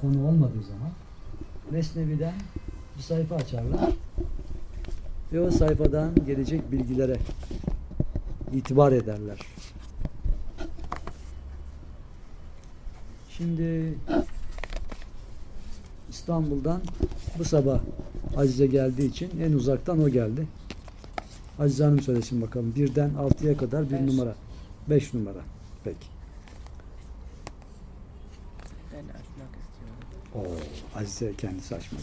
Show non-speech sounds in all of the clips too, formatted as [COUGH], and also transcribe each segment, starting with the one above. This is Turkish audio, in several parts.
konu olmadığı zaman Mesnevi'den bir sayfa açarlar ve o sayfadan gelecek bilgilere itibar ederler. Şimdi İstanbul'dan bu sabah Azize geldiği için en uzaktan o geldi. Azize Hanım söylesin bakalım. Birden altıya kadar bir Beş. numara. Beş numara. Peki. Ben açmak istiyorum. Oo, Azize kendisi açmak.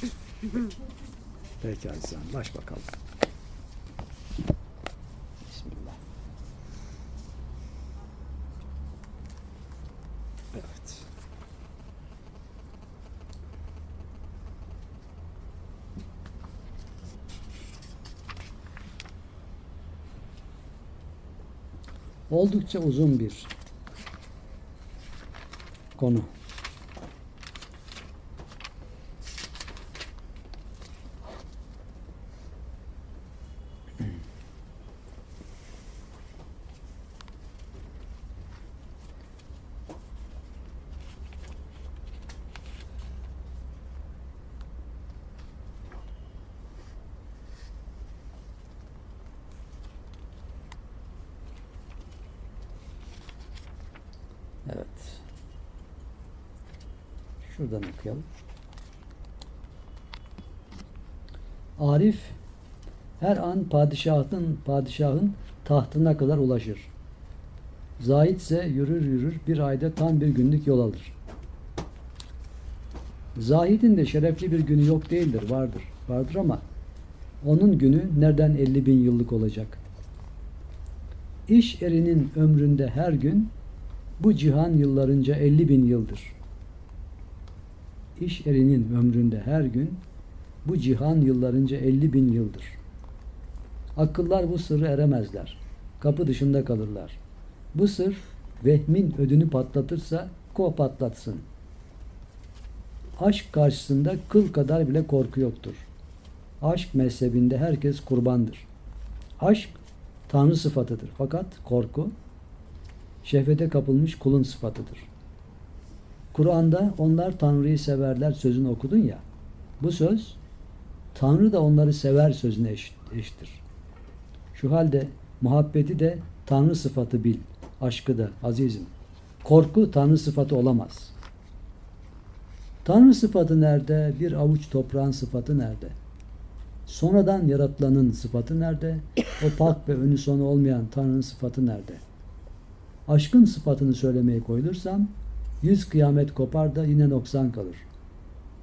Peki Azize Hanım, baş bakalım. Bismillah. Evet. Oldukça uzun bir konu. Şuradan okuyalım. Arif her an padişahın padişahın tahtına kadar ulaşır. Zahid ise yürür yürür bir ayda tam bir günlük yol alır. Zahid'in de şerefli bir günü yok değildir, vardır. Vardır ama onun günü nereden 50 bin yıllık olacak? İş erinin ömründe her gün bu cihan yıllarınca 50 bin yıldır. İş erinin ömründe her gün bu cihan yıllarınca 50 bin yıldır. Akıllar bu sırrı eremezler. Kapı dışında kalırlar. Bu sır vehmin ödünü patlatırsa ko patlatsın. Aşk karşısında kıl kadar bile korku yoktur. Aşk mezhebinde herkes kurbandır. Aşk Tanrı sıfatıdır. Fakat korku şehvete kapılmış kulun sıfatıdır. Kur'an'da onlar Tanrı'yı severler sözünü okudun ya. Bu söz Tanrı da onları sever sözüne eş, eşittir. Şu halde muhabbeti de Tanrı sıfatı bil. Aşkı da azizim. Korku Tanrı sıfatı olamaz. Tanrı sıfatı nerede? Bir avuç toprağın sıfatı nerede? Sonradan yaratılanın sıfatı nerede? O pak ve önü sonu olmayan Tanrı'nın sıfatı nerede? Aşkın sıfatını söylemeye koyulursam yüz kıyamet kopar da yine noksan kalır.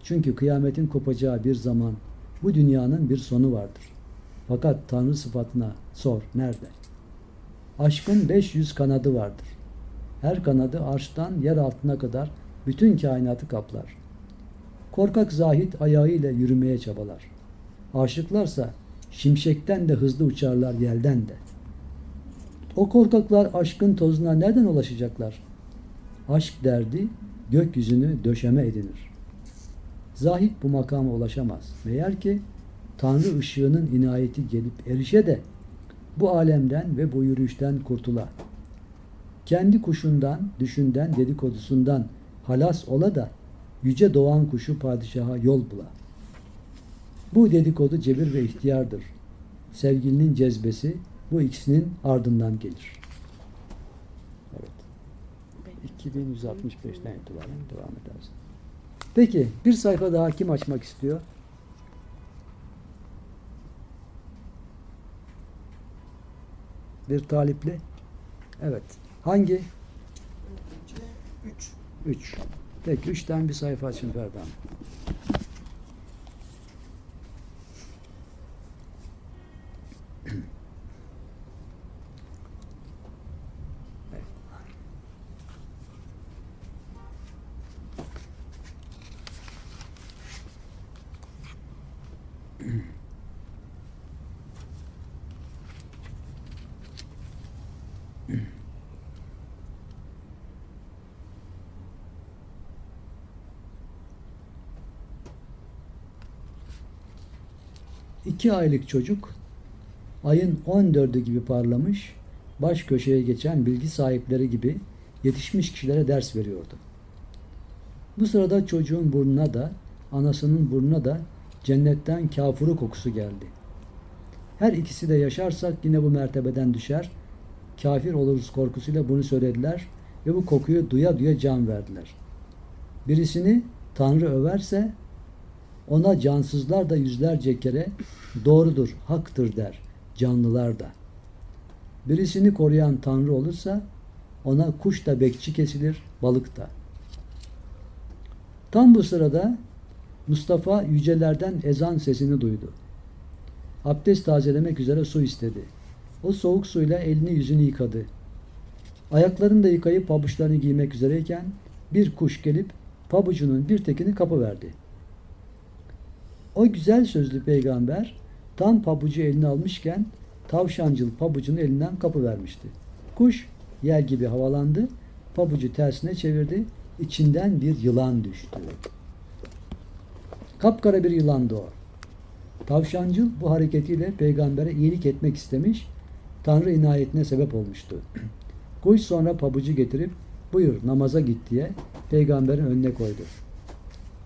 Çünkü kıyametin kopacağı bir zaman bu dünyanın bir sonu vardır. Fakat Tanrı sıfatına sor nerede? Aşkın 500 kanadı vardır. Her kanadı arştan yer altına kadar bütün kainatı kaplar. Korkak zahit ayağıyla yürümeye çabalar. Aşıklarsa şimşekten de hızlı uçarlar yelden de. O korkaklar aşkın tozuna nereden ulaşacaklar? Aşk derdi gökyüzünü döşeme edinir. Zahit bu makama ulaşamaz. Meğer ki Tanrı ışığının inayeti gelip erişe de bu alemden ve bu yürüyüşten kurtula. Kendi kuşundan, düşünden, dedikodusundan halas ola da yüce doğan kuşu padişaha yol bula. Bu dedikodu cebir ve ihtiyardır. Sevgilinin cezbesi bu ikisinin ardından gelir. Evet. 2165'ten itibaren devam edersin. Peki bir sayfa daha kim açmak istiyor? Bir talipli. Evet. Hangi? 3. Üç. Peki üçten bir sayfa açın Ferdi Hanım. İki aylık çocuk ayın 14'ü gibi parlamış, baş köşeye geçen bilgi sahipleri gibi yetişmiş kişilere ders veriyordu. Bu sırada çocuğun burnuna da anasının burnuna da cennetten kafuru kokusu geldi. Her ikisi de yaşarsak yine bu mertebeden düşer. Kafir oluruz korkusuyla bunu söylediler ve bu kokuyu duya duya can verdiler. Birisini Tanrı överse ona cansızlar da yüzlerce kere doğrudur, haktır der canlılar da. Birisini koruyan Tanrı olursa ona kuş da bekçi kesilir, balık da. Tam bu sırada Mustafa yücelerden ezan sesini duydu. Abdest tazelemek üzere su istedi. O soğuk suyla elini yüzünü yıkadı. Ayaklarını da yıkayıp pabuçlarını giymek üzereyken bir kuş gelip pabucunun bir tekini kapıverdi. O güzel sözlü peygamber tam pabucu eline almışken tavşancıl pabucunu elinden kapıvermişti. Kuş yer gibi havalandı, pabucu tersine çevirdi, içinden bir yılan düştü. Kapkara bir yılandı o. Tavşancıl bu hareketiyle peygambere iyilik etmek istemiş, Tanrı inayetine sebep olmuştu. [CLEARS THROAT] Kuş sonra pabucu getirip buyur namaza git diye peygamberin önüne koydu.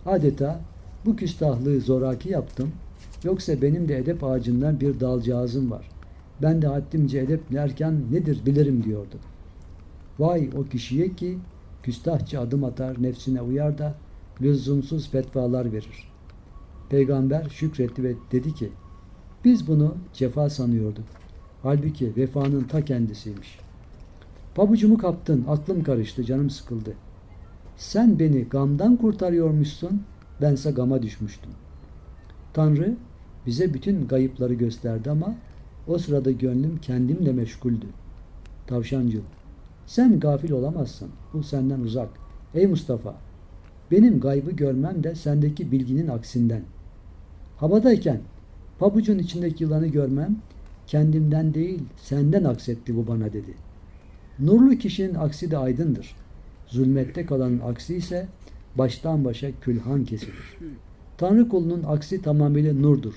Adeta bu küstahlığı zoraki yaptım. Yoksa benim de edep ağacından bir dalcağızım var. Ben de haddimce edep derken nedir bilirim diyordu. Vay o kişiye ki küstahça adım atar, nefsine uyar da lüzumsuz fetvalar verir. Peygamber şükretti ve dedi ki biz bunu cefa sanıyorduk. Halbuki vefanın ta kendisiymiş. Pabucumu kaptın, aklım karıştı, canım sıkıldı. Sen beni gamdan kurtarıyormuşsun, bense gama düşmüştüm. Tanrı bize bütün gayıpları gösterdi ama o sırada gönlüm kendimle meşguldü. Tavşancıl, sen gafil olamazsın. Bu senden uzak. Ey Mustafa, benim gaybı görmem de sendeki bilginin aksinden. Havadayken pabucun içindeki yılanı görmem kendimden değil senden aksetti bu bana dedi. Nurlu kişinin aksi de aydındır. Zulmette kalanın aksi ise baştan başa külhan kesilir. Tanrı kulunun aksi tamamıyla nurdur.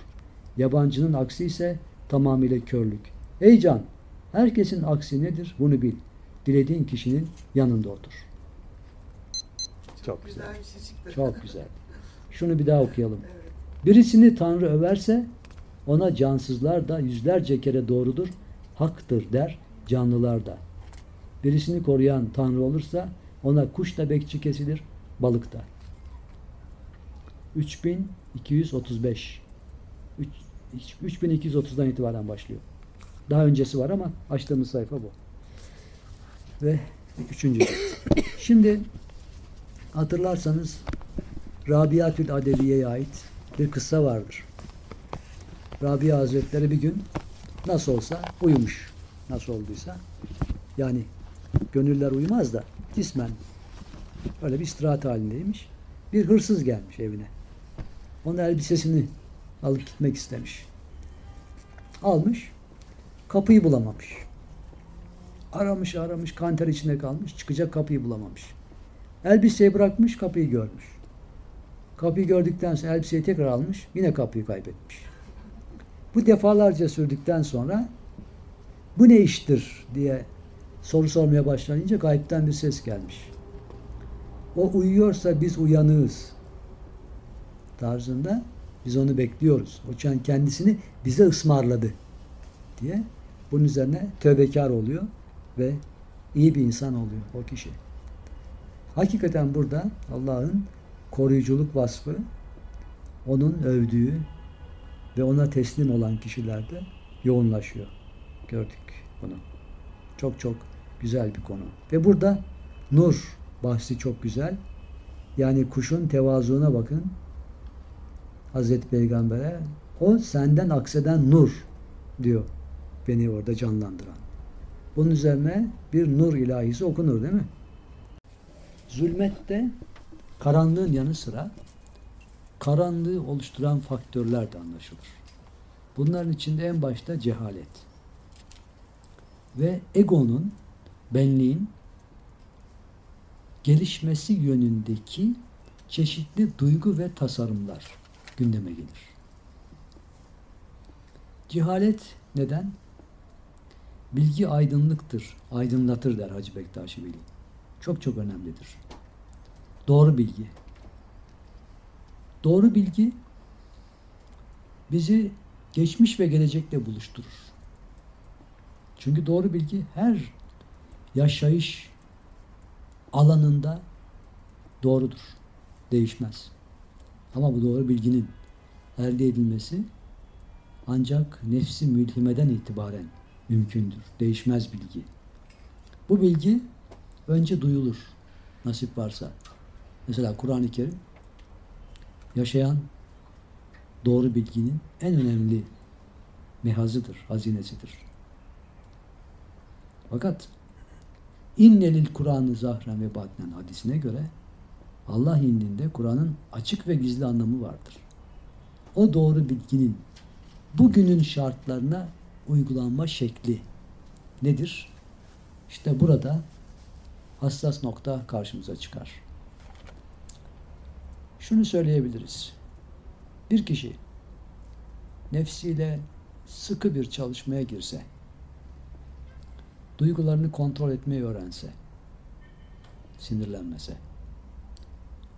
Yabancının aksi ise tamamıyla körlük. Ey can! Herkesin aksi nedir? Bunu bil. Dilediğin kişinin yanında otur. Çok güzel. şey. Çok [LAUGHS] güzel. Şunu bir daha okuyalım. Birisini Tanrı överse ona cansızlar da yüzlerce kere doğrudur, haktır der canlılar da. Birisini koruyan Tanrı olursa ona kuş da bekçi kesilir, balık da. 3235 Üç- 3230'dan itibaren başlıyor. Daha öncesi var ama açtığımız sayfa bu. Ve üçüncü. Şimdi hatırlarsanız Rabiatül Adeviye'ye ait bir kıssa vardır. Rabia Hazretleri bir gün nasıl olsa uyumuş. Nasıl olduysa. Yani gönüller uyumaz da cismen öyle bir istirahat halindeymiş. Bir hırsız gelmiş evine. Onun elbisesini alıp gitmek istemiş. Almış. Kapıyı bulamamış. Aramış aramış kanter içinde kalmış. Çıkacak kapıyı bulamamış. Elbiseyi bırakmış kapıyı görmüş. Kapıyı gördükten sonra elbiseyi tekrar almış. Yine kapıyı kaybetmiş. Bu defalarca sürdükten sonra bu ne iştir diye soru sormaya başlayınca gayipten bir ses gelmiş. O uyuyorsa biz uyanığız tarzında biz onu bekliyoruz. O çan- kendisini bize ısmarladı diye bunun üzerine tövbekar oluyor ve iyi bir insan oluyor o kişi. Hakikaten burada Allah'ın koruyuculuk vasfı onun övdüğü ve ona teslim olan kişilerde yoğunlaşıyor. Gördük bunu. Çok çok güzel bir konu. Ve burada nur bahsi çok güzel. Yani kuşun tevazuuna bakın. Hazreti Peygamber'e o senden akseden nur diyor beni orada canlandıran. Bunun üzerine bir nur ilahisi okunur değil mi? Zulmette karanlığın yanı sıra karanlığı oluşturan faktörler de anlaşılır. Bunların içinde en başta cehalet ve egonun, benliğin gelişmesi yönündeki çeşitli duygu ve tasarımlar gündeme gelir. Cehalet neden? Bilgi aydınlıktır, aydınlatır der Hacı Bektaşi Veli. Çok çok önemlidir. Doğru bilgi, Doğru bilgi bizi geçmiş ve gelecekle buluşturur. Çünkü doğru bilgi her yaşayış alanında doğrudur. Değişmez. Ama bu doğru bilginin elde edilmesi ancak nefsi mülhimeden itibaren mümkündür. Değişmez bilgi. Bu bilgi önce duyulur. Nasip varsa. Mesela Kur'an-ı Kerim yaşayan doğru bilginin en önemli mehazıdır, hazinesidir. Fakat innelil Kur'an'ı zahren ve batnen hadisine göre Allah indinde Kur'an'ın açık ve gizli anlamı vardır. O doğru bilginin bugünün şartlarına uygulanma şekli nedir? İşte burada hassas nokta karşımıza çıkar. Şunu söyleyebiliriz. Bir kişi nefsiyle sıkı bir çalışmaya girse, duygularını kontrol etmeyi öğrense, sinirlenmese,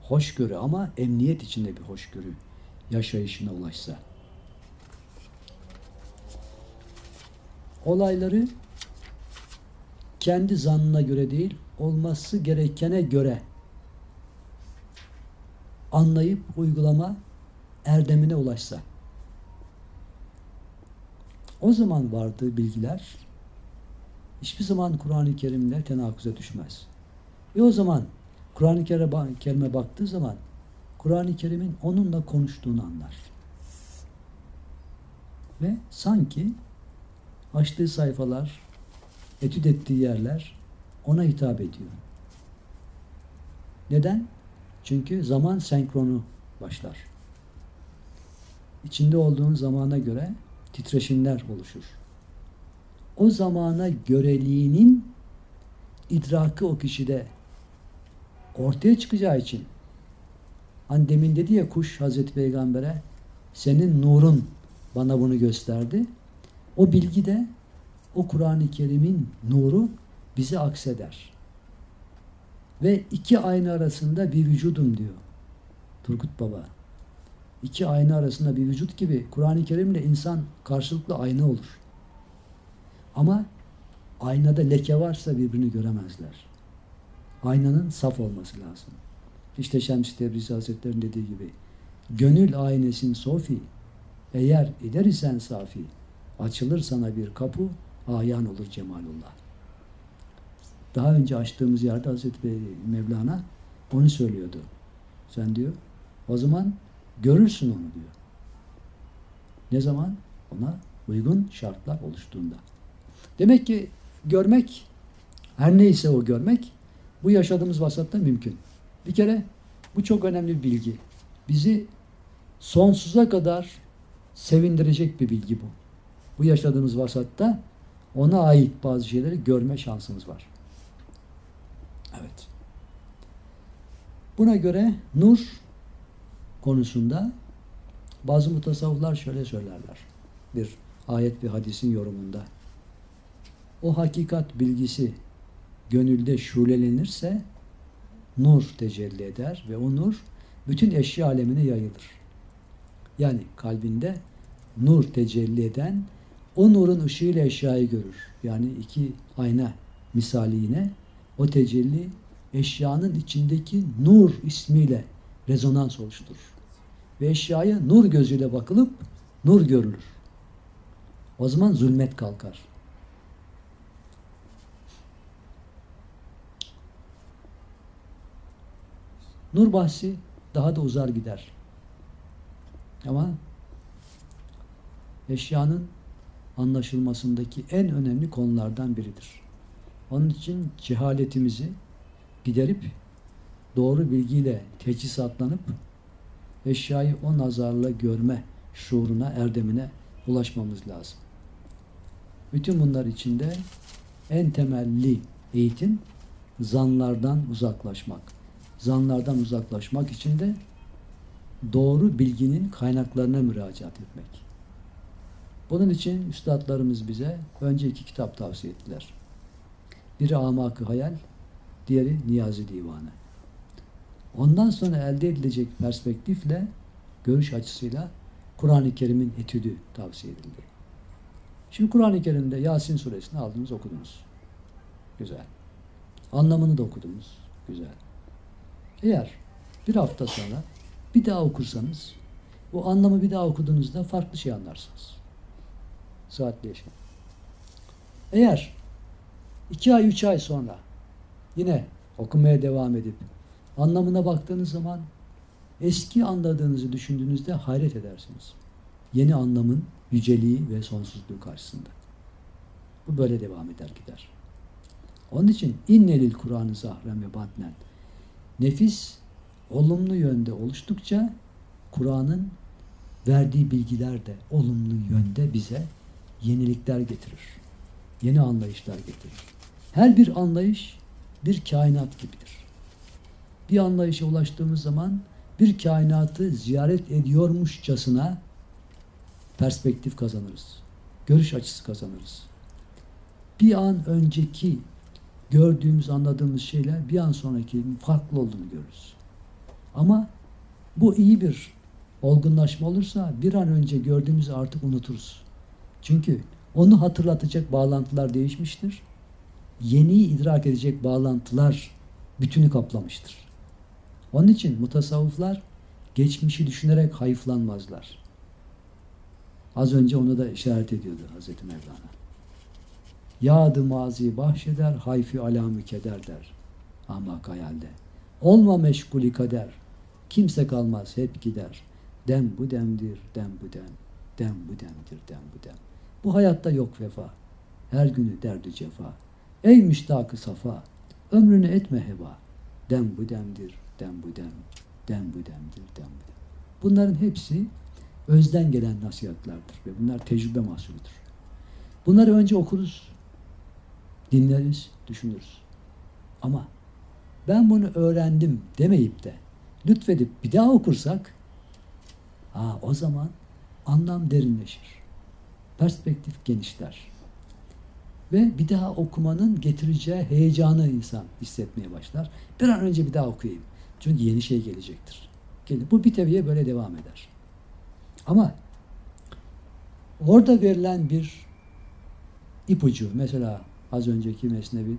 hoşgörü ama emniyet içinde bir hoşgörü yaşayışına ulaşsa, olayları kendi zannına göre değil, olması gerekene göre anlayıp uygulama erdemine ulaşsa. O zaman vardığı bilgiler hiçbir zaman Kur'an-ı Kerim'le tenakuza düşmez. Ve o zaman Kur'an-ı Kerim'e baktığı zaman Kur'an-ı Kerim'in onunla konuştuğunu anlar. Ve sanki açtığı sayfalar, etüt ettiği yerler ona hitap ediyor. Neden? Çünkü zaman senkronu başlar. İçinde olduğun zamana göre titreşimler oluşur. O zamana göreliğinin idraki o kişide ortaya çıkacağı için hani demin dedi ya kuş Hazreti Peygamber'e senin nurun bana bunu gösterdi. O bilgi de o Kur'an-ı Kerim'in nuru bize akseder. Ve iki ayna arasında bir vücudum diyor Turgut Baba. İki ayna arasında bir vücut gibi Kur'an-ı Kerim'le insan karşılıklı ayna olur. Ama aynada leke varsa birbirini göremezler. Aynanın saf olması lazım. İşte Şems Tebrizi Hazretleri'nin dediği gibi gönül aynesin sofi eğer eder isen safi açılır sana bir kapı ayan olur cemalullah. Daha önce açtığımız yerde Hazreti Mevlana onu söylüyordu. Sen diyor o zaman görürsün onu diyor. Ne zaman? Ona uygun şartlar oluştuğunda. Demek ki görmek her neyse o görmek bu yaşadığımız vasatta mümkün. Bir kere bu çok önemli bir bilgi. Bizi sonsuza kadar sevindirecek bir bilgi bu. Bu yaşadığımız vasatta ona ait bazı şeyleri görme şansımız var. Evet. Buna göre nur konusunda bazı mutasavvıflar şöyle söylerler. Bir ayet bir hadisin yorumunda. O hakikat bilgisi gönülde şulelenirse nur tecelli eder ve o nur bütün eşya alemine yayılır. Yani kalbinde nur tecelli eden o nurun ışığıyla eşyayı görür. Yani iki ayna misali yine o tecelli eşyanın içindeki nur ismiyle rezonans oluşturur. Ve eşyaya nur gözüyle bakılıp nur görülür. O zaman zulmet kalkar. Nur bahsi daha da uzar gider. Ama eşyanın anlaşılmasındaki en önemli konulardan biridir. Onun için cehaletimizi giderip doğru bilgiyle teçhizatlanıp eşyayı o nazarla görme şuuruna, erdemine ulaşmamız lazım. Bütün bunlar içinde en temelli eğitim zanlardan uzaklaşmak. Zanlardan uzaklaşmak için de doğru bilginin kaynaklarına müracaat etmek. Bunun için üstadlarımız bize önce iki kitap tavsiye ettiler. Biri Amak-ı Hayal, diğeri Niyazi Divanı. Ondan sonra elde edilecek perspektifle görüş açısıyla Kur'an-ı Kerim'in etüdü tavsiye edildi. Şimdi Kur'an-ı Kerim'de Yasin suresini aldınız okudunuz. Güzel. Anlamını da okudunuz. Güzel. Eğer bir hafta sonra bir daha okursanız bu anlamı bir daha okuduğunuzda farklı şey anlarsınız. Saatli yaşam. Eğer iki ay, üç ay sonra yine okumaya devam edip anlamına baktığınız zaman eski anladığınızı düşündüğünüzde hayret edersiniz. Yeni anlamın yüceliği ve sonsuzluğu karşısında. Bu böyle devam eder gider. Onun için innelil Kur'an-ı zahren ve batnen. Nefis olumlu yönde oluştukça Kur'an'ın verdiği bilgiler de olumlu yönde bize yenilikler getirir. Yeni anlayışlar getirir. Her bir anlayış bir kainat gibidir. Bir anlayışa ulaştığımız zaman bir kainatı ziyaret ediyormuşçasına perspektif kazanırız. Görüş açısı kazanırız. Bir an önceki gördüğümüz, anladığımız şeyler bir an sonraki farklı olduğunu görürüz. Ama bu iyi bir olgunlaşma olursa bir an önce gördüğümüzü artık unuturuz. Çünkü onu hatırlatacak bağlantılar değişmiştir. Yeniyi idrak edecek bağlantılar bütünü kaplamıştır. Onun için mutasavvıflar geçmişi düşünerek hayıflanmazlar. Az önce onu da işaret ediyordu Hazreti Mevlana. Yağdı mazi bahşeder, hayfi alamı keder der. Ama hayalde. Olma meşguli kader. Kimse kalmaz hep gider. Dem bu demdir, dem bu dem. Dem bu demdir, dem bu dem. Bu hayatta yok vefa. Her günü derdi cefa. Ey müştakı safa. Ömrünü etme heba. Dem bu demdir, dem bu dem. Dem bu demdir, dem bu dem. Bunların hepsi özden gelen nasihatlerdir ve bunlar tecrübe mahsulüdür. Bunları önce okuruz, dinleriz, düşünürüz. Ama ben bunu öğrendim demeyip de lütfedip bir daha okursak ha, o zaman anlam derinleşir. Perspektif genişler. Ve bir daha okumanın getireceği heyecanı insan hissetmeye başlar. Bir an önce bir daha okuyayım. Çünkü yeni şey gelecektir. Bu bir teviye böyle devam eder. Ama orada verilen bir ipucu mesela az önceki mesnevi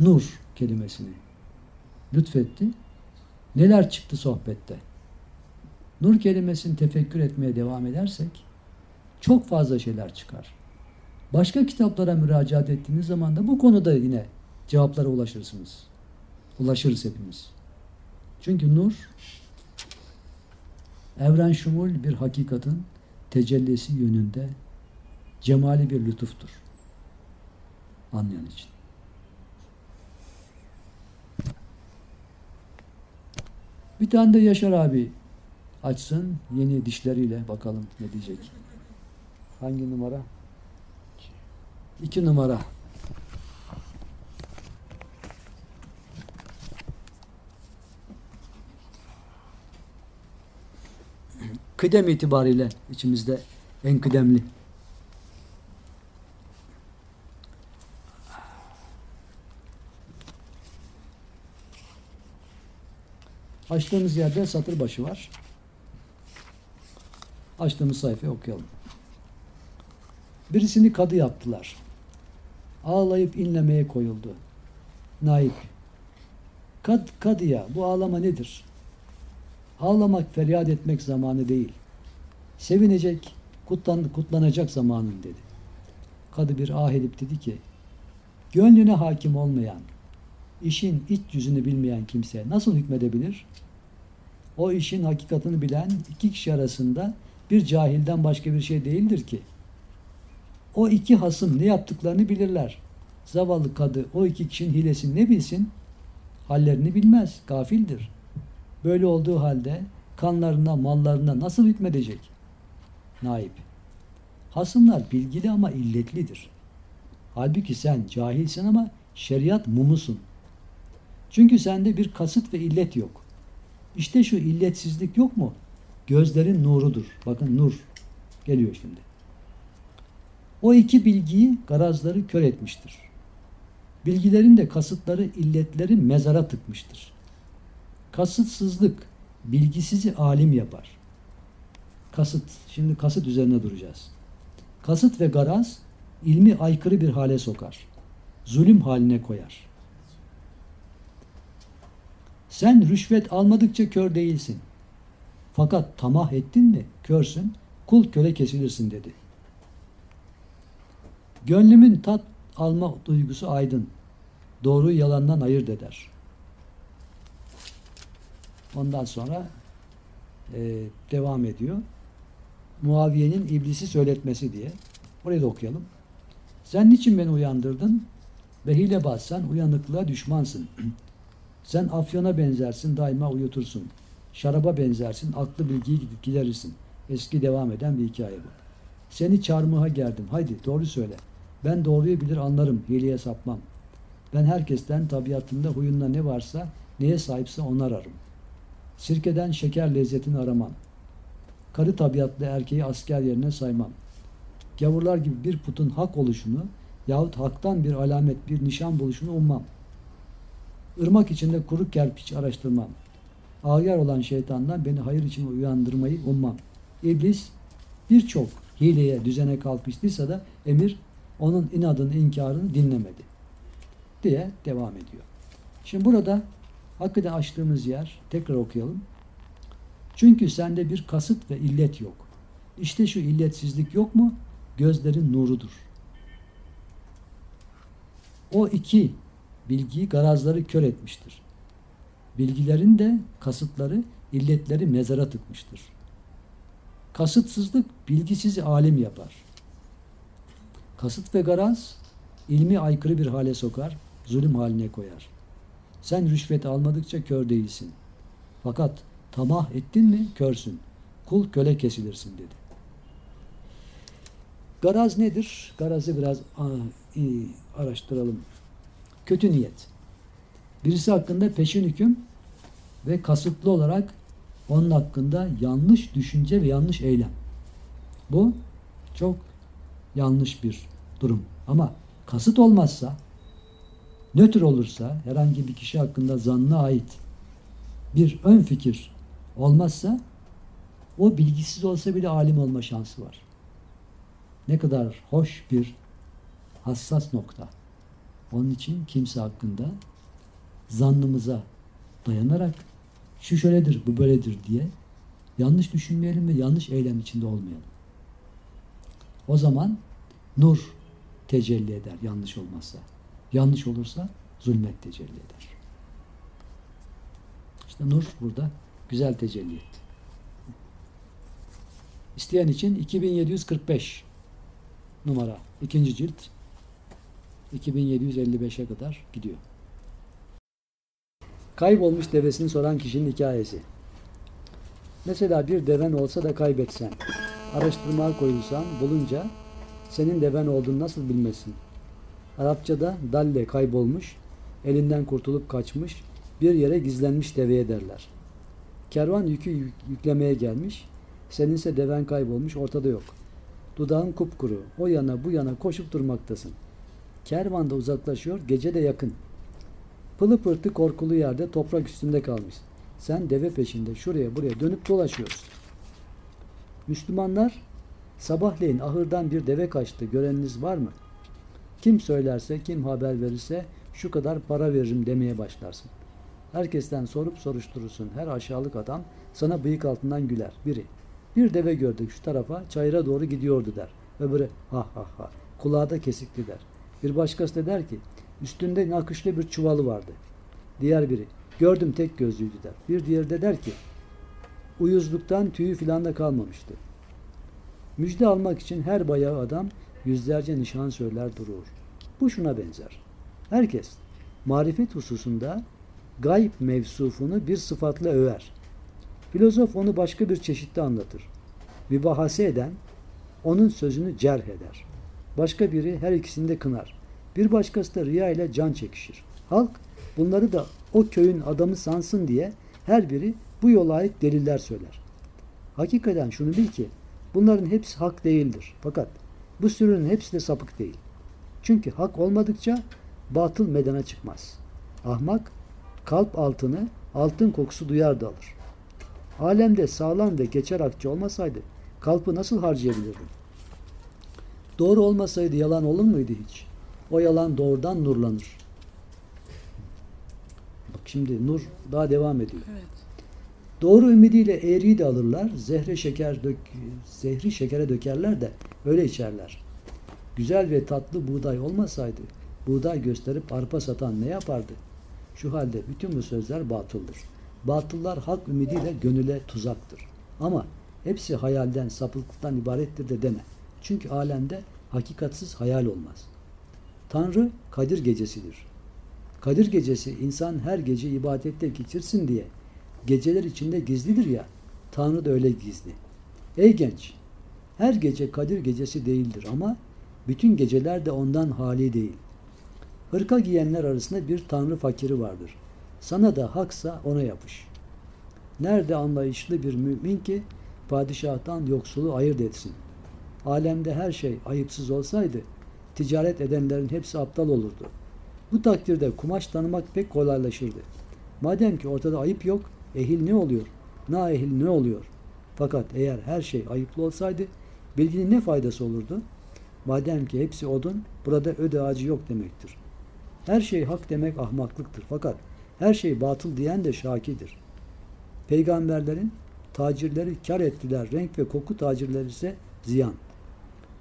nur kelimesini lütfetti. Neler çıktı sohbette? Nur kelimesini tefekkür etmeye devam edersek çok fazla şeyler çıkar. Başka kitaplara müracaat ettiğiniz zaman da bu konuda yine cevaplara ulaşırsınız. Ulaşırız hepimiz. Çünkü nur evren şumul bir hakikatin tecellisi yönünde cemali bir lütuftur. Anlayan için. Bir tane de Yaşar abi açsın yeni dişleriyle bakalım ne diyecek. Hangi numara? İki numara. Kıdem itibariyle içimizde en kıdemli. Açtığımız yerde satır başı var. Açtığımız sayfayı okuyalım. Birisini kadı yaptılar. Ağlayıp inlemeye koyuldu. Naip. Kad, kadıya bu ağlama nedir? Ağlamak, feryat etmek zamanı değil. Sevinecek, kutlan, kutlanacak zamanın dedi. Kadı bir ah edip dedi ki, gönlüne hakim olmayan, işin iç yüzünü bilmeyen kimse nasıl hükmedebilir? O işin hakikatini bilen iki kişi arasında bir cahilden başka bir şey değildir ki. O iki hasım ne yaptıklarını bilirler. Zavallı kadı o iki kişinin hilesini ne bilsin? Hallerini bilmez, gafildir. Böyle olduğu halde kanlarına, mallarına nasıl hükmedecek? Naip. Hasımlar bilgili ama illetlidir. Halbuki sen cahilsin ama şeriat mumusun. Çünkü sende bir kasıt ve illet yok. İşte şu illetsizlik yok mu? Gözlerin nurudur. Bakın nur geliyor şimdi. O iki bilgiyi garazları kör etmiştir. Bilgilerin de kasıtları, illetleri mezara tıkmıştır. Kasıtsızlık bilgisizi alim yapar. kasıt. Şimdi kasıt üzerine duracağız. Kasıt ve garaz ilmi aykırı bir hale sokar. Zulüm haline koyar. Sen rüşvet almadıkça kör değilsin. Fakat tamah ettin mi körsün, kul köle kesilirsin dedi. Gönlümün tat alma duygusu aydın. Doğruyu yalandan ayırt eder. Ondan sonra e, devam ediyor. Muaviye'nin iblisi söyletmesi diye. Orayı da okuyalım. Sen niçin beni uyandırdın? Ve hilebaz sen uyanıklığa düşmansın. Sen afyona benzersin daima uyutursun. Şaraba benzersin aklı bilgiyi gidip giderirsin. Eski devam eden bir hikaye bu. Seni çarmıha gerdim. Haydi doğru söyle. Ben doğruyu bilir anlarım. Hileye sapmam. Ben herkesten tabiatında huyunda ne varsa neye sahipse onu ararım. Sirkeden şeker lezzetini aramam. Karı tabiatlı erkeği asker yerine saymam. Gavurlar gibi bir putun hak oluşunu yahut haktan bir alamet, bir nişan buluşunu ummam. Irmak içinde kuru kerpiç araştırmam. Ağyar olan şeytandan beni hayır için uyandırmayı ummam. İblis birçok hileye, düzene kalkıştıysa da emir onun inadını, inkarını dinlemedi. Diye devam ediyor. Şimdi burada hakikaten açtığımız yer, tekrar okuyalım. Çünkü sende bir kasıt ve illet yok. İşte şu illetsizlik yok mu? Gözlerin nurudur. O iki bilgiyi garazları kör etmiştir. Bilgilerin de kasıtları, illetleri mezara tıkmıştır. Kasıtsızlık bilgisizi alim yapar. Kasıt ve garaz ilmi aykırı bir hale sokar, zulüm haline koyar. Sen rüşvet almadıkça kör değilsin. Fakat tamah ettin mi körsün. Kul köle kesilirsin dedi. Garaz nedir? Garazı biraz araştıralım. Kötü niyet. Birisi hakkında peşin hüküm ve kasıtlı olarak onun hakkında yanlış düşünce ve yanlış eylem. Bu çok yanlış bir durum. Ama kasıt olmazsa, nötr olursa, herhangi bir kişi hakkında zannına ait bir ön fikir olmazsa, o bilgisiz olsa bile alim olma şansı var. Ne kadar hoş bir hassas nokta. Onun için kimse hakkında zannımıza dayanarak şu şöyledir, bu böyledir diye yanlış düşünmeyelim ve yanlış eylem içinde olmayalım. O zaman nur tecelli eder yanlış olmazsa. Yanlış olursa zulmet tecelli eder. İşte nur burada güzel tecelli etti. İsteyen için 2745 numara ikinci cilt 2755'e kadar gidiyor. Kaybolmuş devesini soran kişinin hikayesi. Mesela bir deven olsa da kaybetsen, araştırmaya koyulsan, bulunca senin deven olduğunu nasıl bilmesin? Arapçada dalle kaybolmuş, elinden kurtulup kaçmış, bir yere gizlenmiş deveye derler. Kervan yükü yüklemeye gelmiş, seninse deven kaybolmuş, ortada yok. Dudağın kupkuru, o yana bu yana koşup durmaktasın. Kervan da uzaklaşıyor, gece de yakın. Pılı pırtı korkulu yerde toprak üstünde kalmış. Sen deve peşinde şuraya buraya dönüp dolaşıyorsun. Müslümanlar sabahleyin ahırdan bir deve kaçtı göreniniz var mı? Kim söylerse kim haber verirse şu kadar para veririm demeye başlarsın. Herkesten sorup soruşturursun. Her aşağılık adam sana bıyık altından güler. Biri bir deve gördük şu tarafa çayıra doğru gidiyordu der. Öbürü ha ha ha kulağı da kesikli der. Bir başkası da der ki üstünde nakışlı bir çuvalı vardı. Diğer biri gördüm tek gözlüydü der. Bir diğeri de der ki uyuzluktan tüyü filan da kalmamıştı. Müjde almak için her bayağı adam yüzlerce nişan söyler durur. Bu şuna benzer. Herkes marifet hususunda gayb mevsufunu bir sıfatla över. Filozof onu başka bir çeşitte anlatır. Mübahase eden onun sözünü cerh eder. Başka biri her ikisini de kınar. Bir başkası da riya ile can çekişir. Halk bunları da o köyün adamı sansın diye her biri bu yola ait deliller söyler. Hakikaten şunu bil ki bunların hepsi hak değildir. Fakat bu sürünün hepsi de sapık değil. Çünkü hak olmadıkça batıl medene çıkmaz. Ahmak kalp altını altın kokusu duyar da alır. Alemde sağlam ve geçer akçe olmasaydı Kalpı nasıl harcayabilirdin? Doğru olmasaydı yalan olur muydu hiç? O yalan doğrudan nurlanır. Bak şimdi nur daha devam ediyor. Evet. Doğru ümidiyle eğriyi de alırlar, zehre şeker dök, zehri şekere dökerler de öyle içerler. Güzel ve tatlı buğday olmasaydı, buğday gösterip arpa satan ne yapardı? Şu halde bütün bu sözler batıldır. Batıllar hak ümidiyle gönüle tuzaktır. Ama hepsi hayalden, sapıklıktan ibarettir de deme. Çünkü alemde hakikatsiz hayal olmaz. Tanrı Kadir gecesidir. Kadir gecesi insan her gece ibadette geçirsin diye geceler içinde gizlidir ya. Tanrı da öyle gizli. Ey genç, her gece Kadir gecesi değildir ama bütün geceler de ondan hali değil. Hırka giyenler arasında bir tanrı fakiri vardır. Sana da haksa ona yapış. Nerede anlayışlı bir mümin ki padişahtan yoksulu ayırt etsin. Alemde her şey ayıpsız olsaydı ticaret edenlerin hepsi aptal olurdu. Bu takdirde kumaş tanımak pek kolaylaşırdı. Madem ki ortada ayıp yok, ehil ne oluyor? Na ehil ne oluyor? Fakat eğer her şey ayıplı olsaydı bilginin ne faydası olurdu? Madem ki hepsi odun, burada öde ağacı yok demektir. Her şey hak demek ahmaklıktır. Fakat her şey batıl diyen de şakidir. Peygamberlerin tacirleri kar ettiler, renk ve koku tacirleri ise ziyan.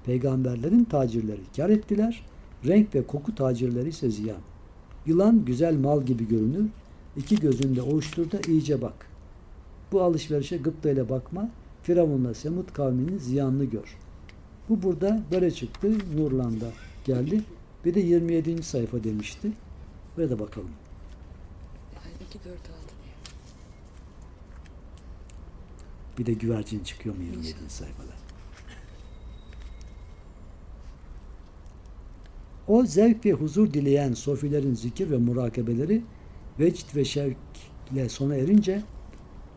Peygamberlerin tacirleri kar ettiler, renk ve koku tacirleri ise ziyan. Yılan güzel mal gibi görünür, iki gözünde ovuştur da iyice bak. Bu alışverişe gıpta ile bakma, Firavun'la Semud kavminin ziyanını gör. Bu burada böyle çıktı, Nurlan'da geldi. Bir de 27. sayfa demişti. Buraya da bakalım. Ay, 2, 4, 6 diye. Bir de güvercin çıkıyor mu 27. sayfada? O zevk ve huzur dileyen sofilerin zikir ve murakabeleri vecd ve şevkle sona erince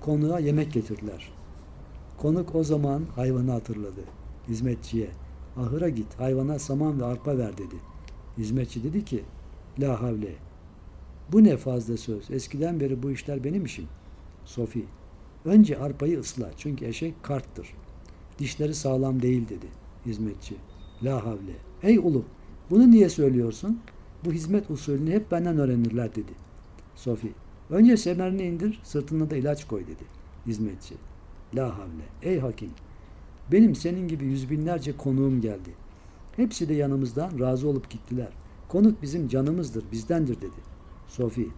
konuğa yemek getirdiler. Konuk o zaman hayvanı hatırladı. Hizmetçiye, ahıra git, hayvana saman ve arpa ver dedi. Hizmetçi dedi ki, la havle. Bu ne fazla söz, eskiden beri bu işler benim işim. Sofi, önce arpayı ısla çünkü eşek karttır. Dişleri sağlam değil dedi hizmetçi. La havle. Ey ulu, bunu niye söylüyorsun? Bu hizmet usulünü hep benden öğrenirler dedi. Sofi, önce semerini indir, sırtına da ilaç koy dedi hizmetçi. La havle. Ey hakim, benim senin gibi yüz binlerce konuğum geldi. Hepsi de yanımızdan razı olup gittiler. Konuk bizim canımızdır, bizdendir dedi. Sofi,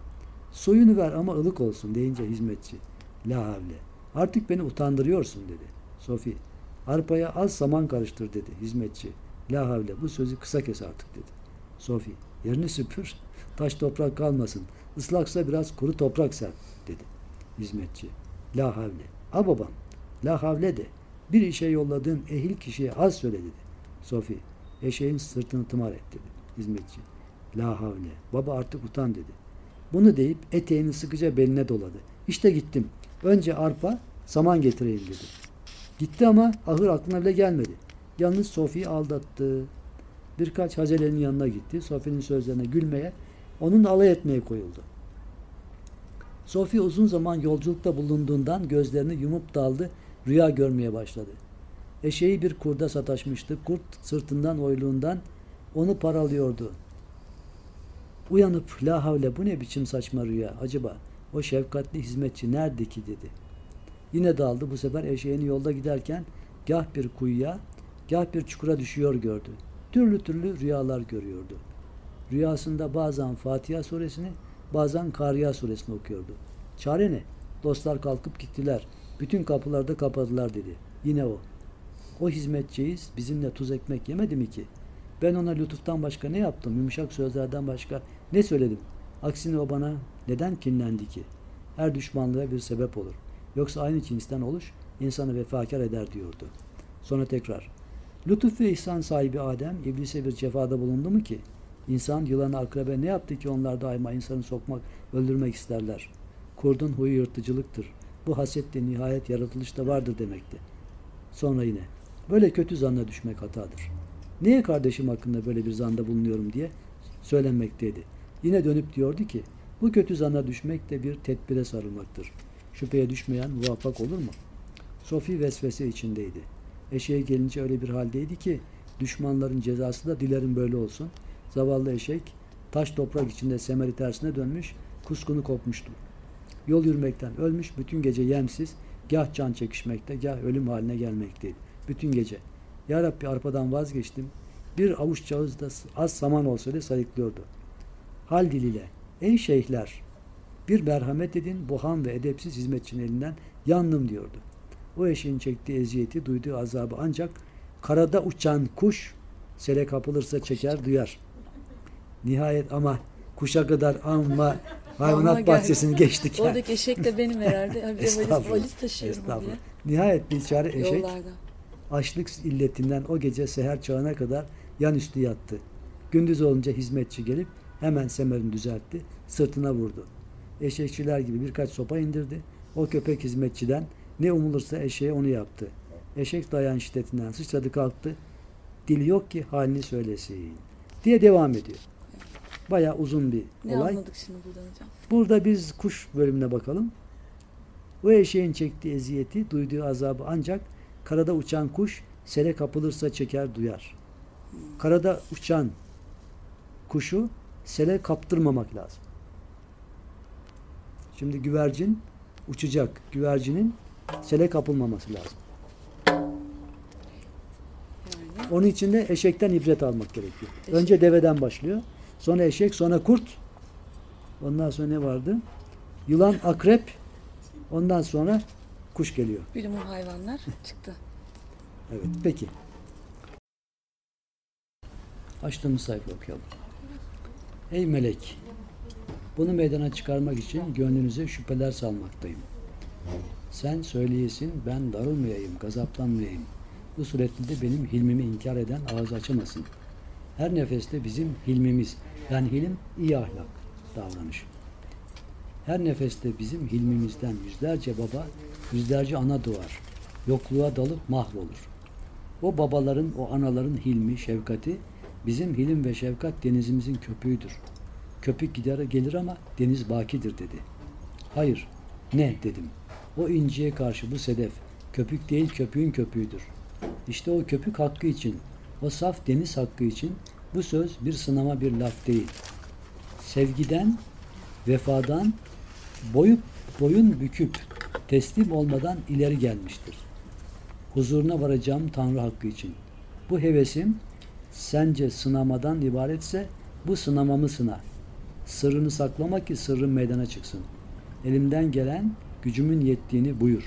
suyunu ver ama ılık olsun deyince hizmetçi. La havle. Artık beni utandırıyorsun dedi. Sofi, arpaya az saman karıştır dedi hizmetçi. La havle bu sözü kısa kes artık dedi. Sofi, yerini süpür, taş toprak kalmasın. Islaksa biraz kuru toprak ser dedi hizmetçi. La havle. A babam, la havle de bir işe yolladığın ehil kişiye az söyle dedi. Sofi, eşeğin sırtını tımar et dedi hizmetçi. La havle. Baba artık utan dedi. Bunu deyip eteğini sıkıca beline doladı. İşte gittim. Önce arpa, saman getireyim dedi. Gitti ama ahır aklına bile gelmedi. Yalnız Sofi'yi aldattı. Birkaç hazelerin yanına gitti. Sofi'nin sözlerine gülmeye, onunla alay etmeye koyuldu. Sofi uzun zaman yolculukta bulunduğundan gözlerini yumup daldı, rüya görmeye başladı. Eşeği bir kurda sataşmıştı. Kurt sırtından oyluğundan onu paralıyordu. Uyanıp la havle bu ne biçim saçma rüya acaba o şefkatli hizmetçi nerede ki dedi. Yine daldı bu sefer eşeğini yolda giderken gah bir kuyuya gah bir çukura düşüyor gördü. Türlü türlü rüyalar görüyordu. Rüyasında bazen Fatiha suresini bazen Kariya suresini okuyordu. Çare ne? Dostlar kalkıp gittiler. Bütün kapıları da kapadılar dedi. Yine o. O hizmetçiyiz bizimle tuz ekmek yemedi mi ki? Ben ona lütuftan başka ne yaptım? Yumuşak sözlerden başka ne söyledim? Aksine o bana neden kinlendi ki? Her düşmanlığa bir sebep olur. Yoksa aynı cinsten oluş insanı vefakar eder diyordu. Sonra tekrar. Lütuf ve ihsan sahibi Adem iblise bir cefada bulundu mu ki? İnsan yılanı akrebe ne yaptı ki onlar daima insanı sokmak, öldürmek isterler. Kurdun huyu yırtıcılıktır. Bu haset de nihayet yaratılışta vardır demekti. Sonra yine. Böyle kötü zanna düşmek hatadır. Niye kardeşim hakkında böyle bir zanda bulunuyorum diye söylenmekteydi. Yine dönüp diyordu ki bu kötü zana düşmek de bir tedbire sarılmaktır. Şüpheye düşmeyen muvaffak olur mu? Sofi vesvese içindeydi. Eşeğe gelince öyle bir haldeydi ki düşmanların cezası da dilerim böyle olsun. Zavallı eşek taş toprak içinde semeri tersine dönmüş, kuskunu kopmuştu. Yol yürümekten ölmüş, bütün gece yemsiz, gah can çekişmekte, gah ölüm haline gelmekteydi. Bütün gece. Ya Rabbi arpadan vazgeçtim. Bir avuç da az saman olsaydı sayıklıyordu. Hal diliyle, ey şeyhler, bir merhamet edin bu ham ve edepsiz hizmetçinin elinden yandım diyordu. O eşeğin çektiği eziyeti, duyduğu azabı ancak karada uçan kuş sele kapılırsa çeker duyar. Nihayet ama kuşa kadar Amma hayvanat bahçesini geçtik. yani. Oradaki eşek de benim herhalde. Ha, Bir de valiz, valiz taşıyorum diye. Nihayet biçare eşek Yollarda. açlık illetinden o gece seher çağına kadar yan üstü yattı. Gündüz olunca hizmetçi gelip hemen semerini düzeltti, sırtına vurdu. Eşekçiler gibi birkaç sopa indirdi. O köpek hizmetçiden ne umulursa eşeğe onu yaptı. Eşek dayan şiddetinden sıçradı kalktı. Dili yok ki halini söylesin. Diye devam ediyor. Bayağı uzun bir Ne olay. anladık şimdi buradan hocam? Burada biz kuş bölümüne bakalım. O eşeğin çektiği eziyeti, duyduğu azabı ancak karada uçan kuş sele kapılırsa çeker duyar. Karada uçan kuşu sele kaptırmamak lazım. Şimdi güvercin uçacak. Güvercinin sele kapılmaması lazım. Yani Onun için de eşekten ibret almak gerekiyor. Eşek. Önce deveden başlıyor. Sonra eşek, sonra kurt. Ondan sonra ne vardı? Yılan, akrep. Ondan sonra kuş geliyor. bilimum hayvanlar çıktı. Evet, peki. Açtığımız sayfa okuyalım. Ey melek! Bunu meydana çıkarmak için gönlünüze şüpheler salmaktayım. Sen söyleyesin, ben darılmayayım, gazaplanmayayım. Bu suretle de benim hilmimi inkar eden ağız açamasın. Her nefeste bizim hilmimiz, yani hilim iyi ahlak, davranış. Her nefeste bizim hilmimizden yüzlerce baba, yüzlerce ana doğar. Yokluğa dalıp mahvolur. O babaların, o anaların hilmi, şefkati bizim hilim ve şefkat denizimizin köpüğüdür. Köpük gider gelir ama deniz bakidir dedi. Hayır, ne dedim. O inciye karşı bu sedef, köpük değil köpüğün köpüğüdür. İşte o köpük hakkı için, o saf deniz hakkı için bu söz bir sınama bir laf değil. Sevgiden, vefadan, boyup boyun büküp teslim olmadan ileri gelmiştir. Huzuruna varacağım Tanrı hakkı için. Bu hevesim sence sınamadan ibaretse bu sınamamı sına. Sırrını saklama ki sırrın meydana çıksın. Elimden gelen gücümün yettiğini buyur.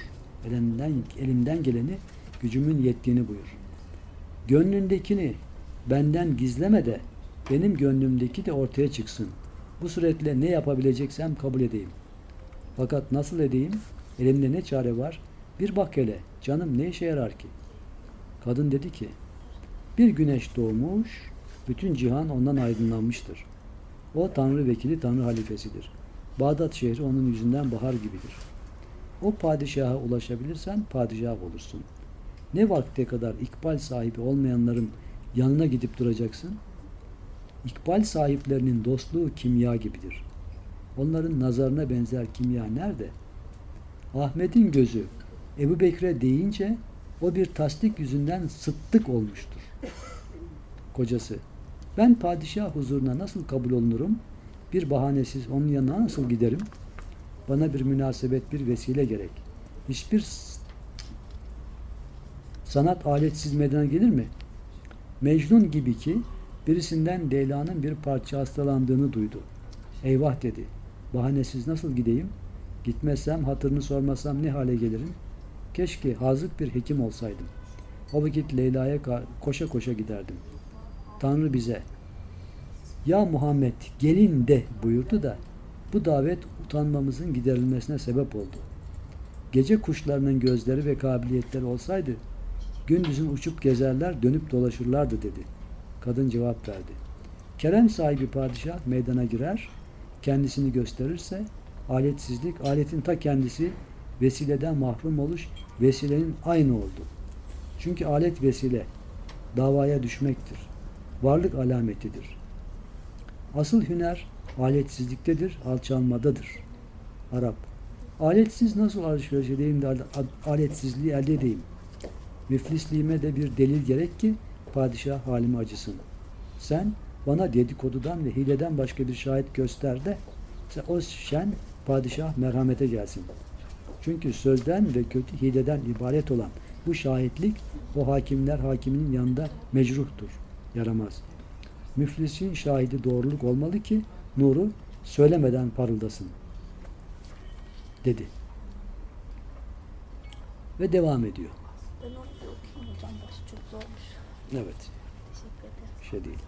Elimden, elimden geleni gücümün yettiğini buyur. Gönlündekini benden gizleme de benim gönlümdeki de ortaya çıksın. Bu suretle ne yapabileceksem kabul edeyim. Fakat nasıl edeyim? Elimde ne çare var? Bir bak hele, canım ne işe yarar ki? Kadın dedi ki, bir güneş doğmuş, bütün cihan ondan aydınlanmıştır. O Tanrı vekili, Tanrı halifesidir. Bağdat şehri onun yüzünden bahar gibidir. O padişaha ulaşabilirsen padişah olursun. Ne vakte kadar ikbal sahibi olmayanların yanına gidip duracaksın? İkbal sahiplerinin dostluğu kimya gibidir. Onların nazarına benzer kimya nerede? Ahmet'in gözü Ebu Bekir'e deyince o bir tasdik yüzünden sıttık olmuştur. Kocası, ben padişah huzuruna nasıl kabul olunurum? Bir bahanesiz onun yanına nasıl giderim? Bana bir münasebet, bir vesile gerek. Hiçbir sanat aletsiz meydana gelir mi? Mecnun gibi ki birisinden Leyla'nın bir parça hastalandığını duydu. Eyvah dedi. Bahanesiz nasıl gideyim? Gitmezsem, hatırını sormasam ne hale gelirim? Keşke hazık bir hekim olsaydım. O vakit Leyla'ya koşa koşa giderdim. Tanrı bize, ya Muhammed gelin de buyurdu da bu davet utanmamızın giderilmesine sebep oldu. Gece kuşlarının gözleri ve kabiliyetleri olsaydı gündüzün uçup gezerler dönüp dolaşırlardı dedi. Kadın cevap verdi. Kerem sahibi padişah meydana girer, kendisini gösterirse aletsizlik, aletin ta kendisi vesileden mahrum oluş, vesilenin aynı oldu. Çünkü alet vesile, davaya düşmektir. Varlık alametidir. Asıl hüner aletsizliktedir, alçalmadadır. Arap. Aletsiz nasıl alışveriş edeyim de al- aletsizliği elde edeyim? Müflisliğime de bir delil gerek ki padişah halime acısın. Sen bana dedikodudan ve hileden başka bir şahit göster de o şen padişah merhamete gelsin. Çünkü sözden ve kötü hileden ibaret olan bu şahitlik o hakimler hakiminin yanında mecruhtur, yaramaz. Müflisin şahidi doğruluk olmalı ki nuru söylemeden parıldasın dedi. Ve devam ediyor. Ben onu bir okuyayım hocam. Burası çok zormuş. Evet, Teşekkür ederim. bir şey değil.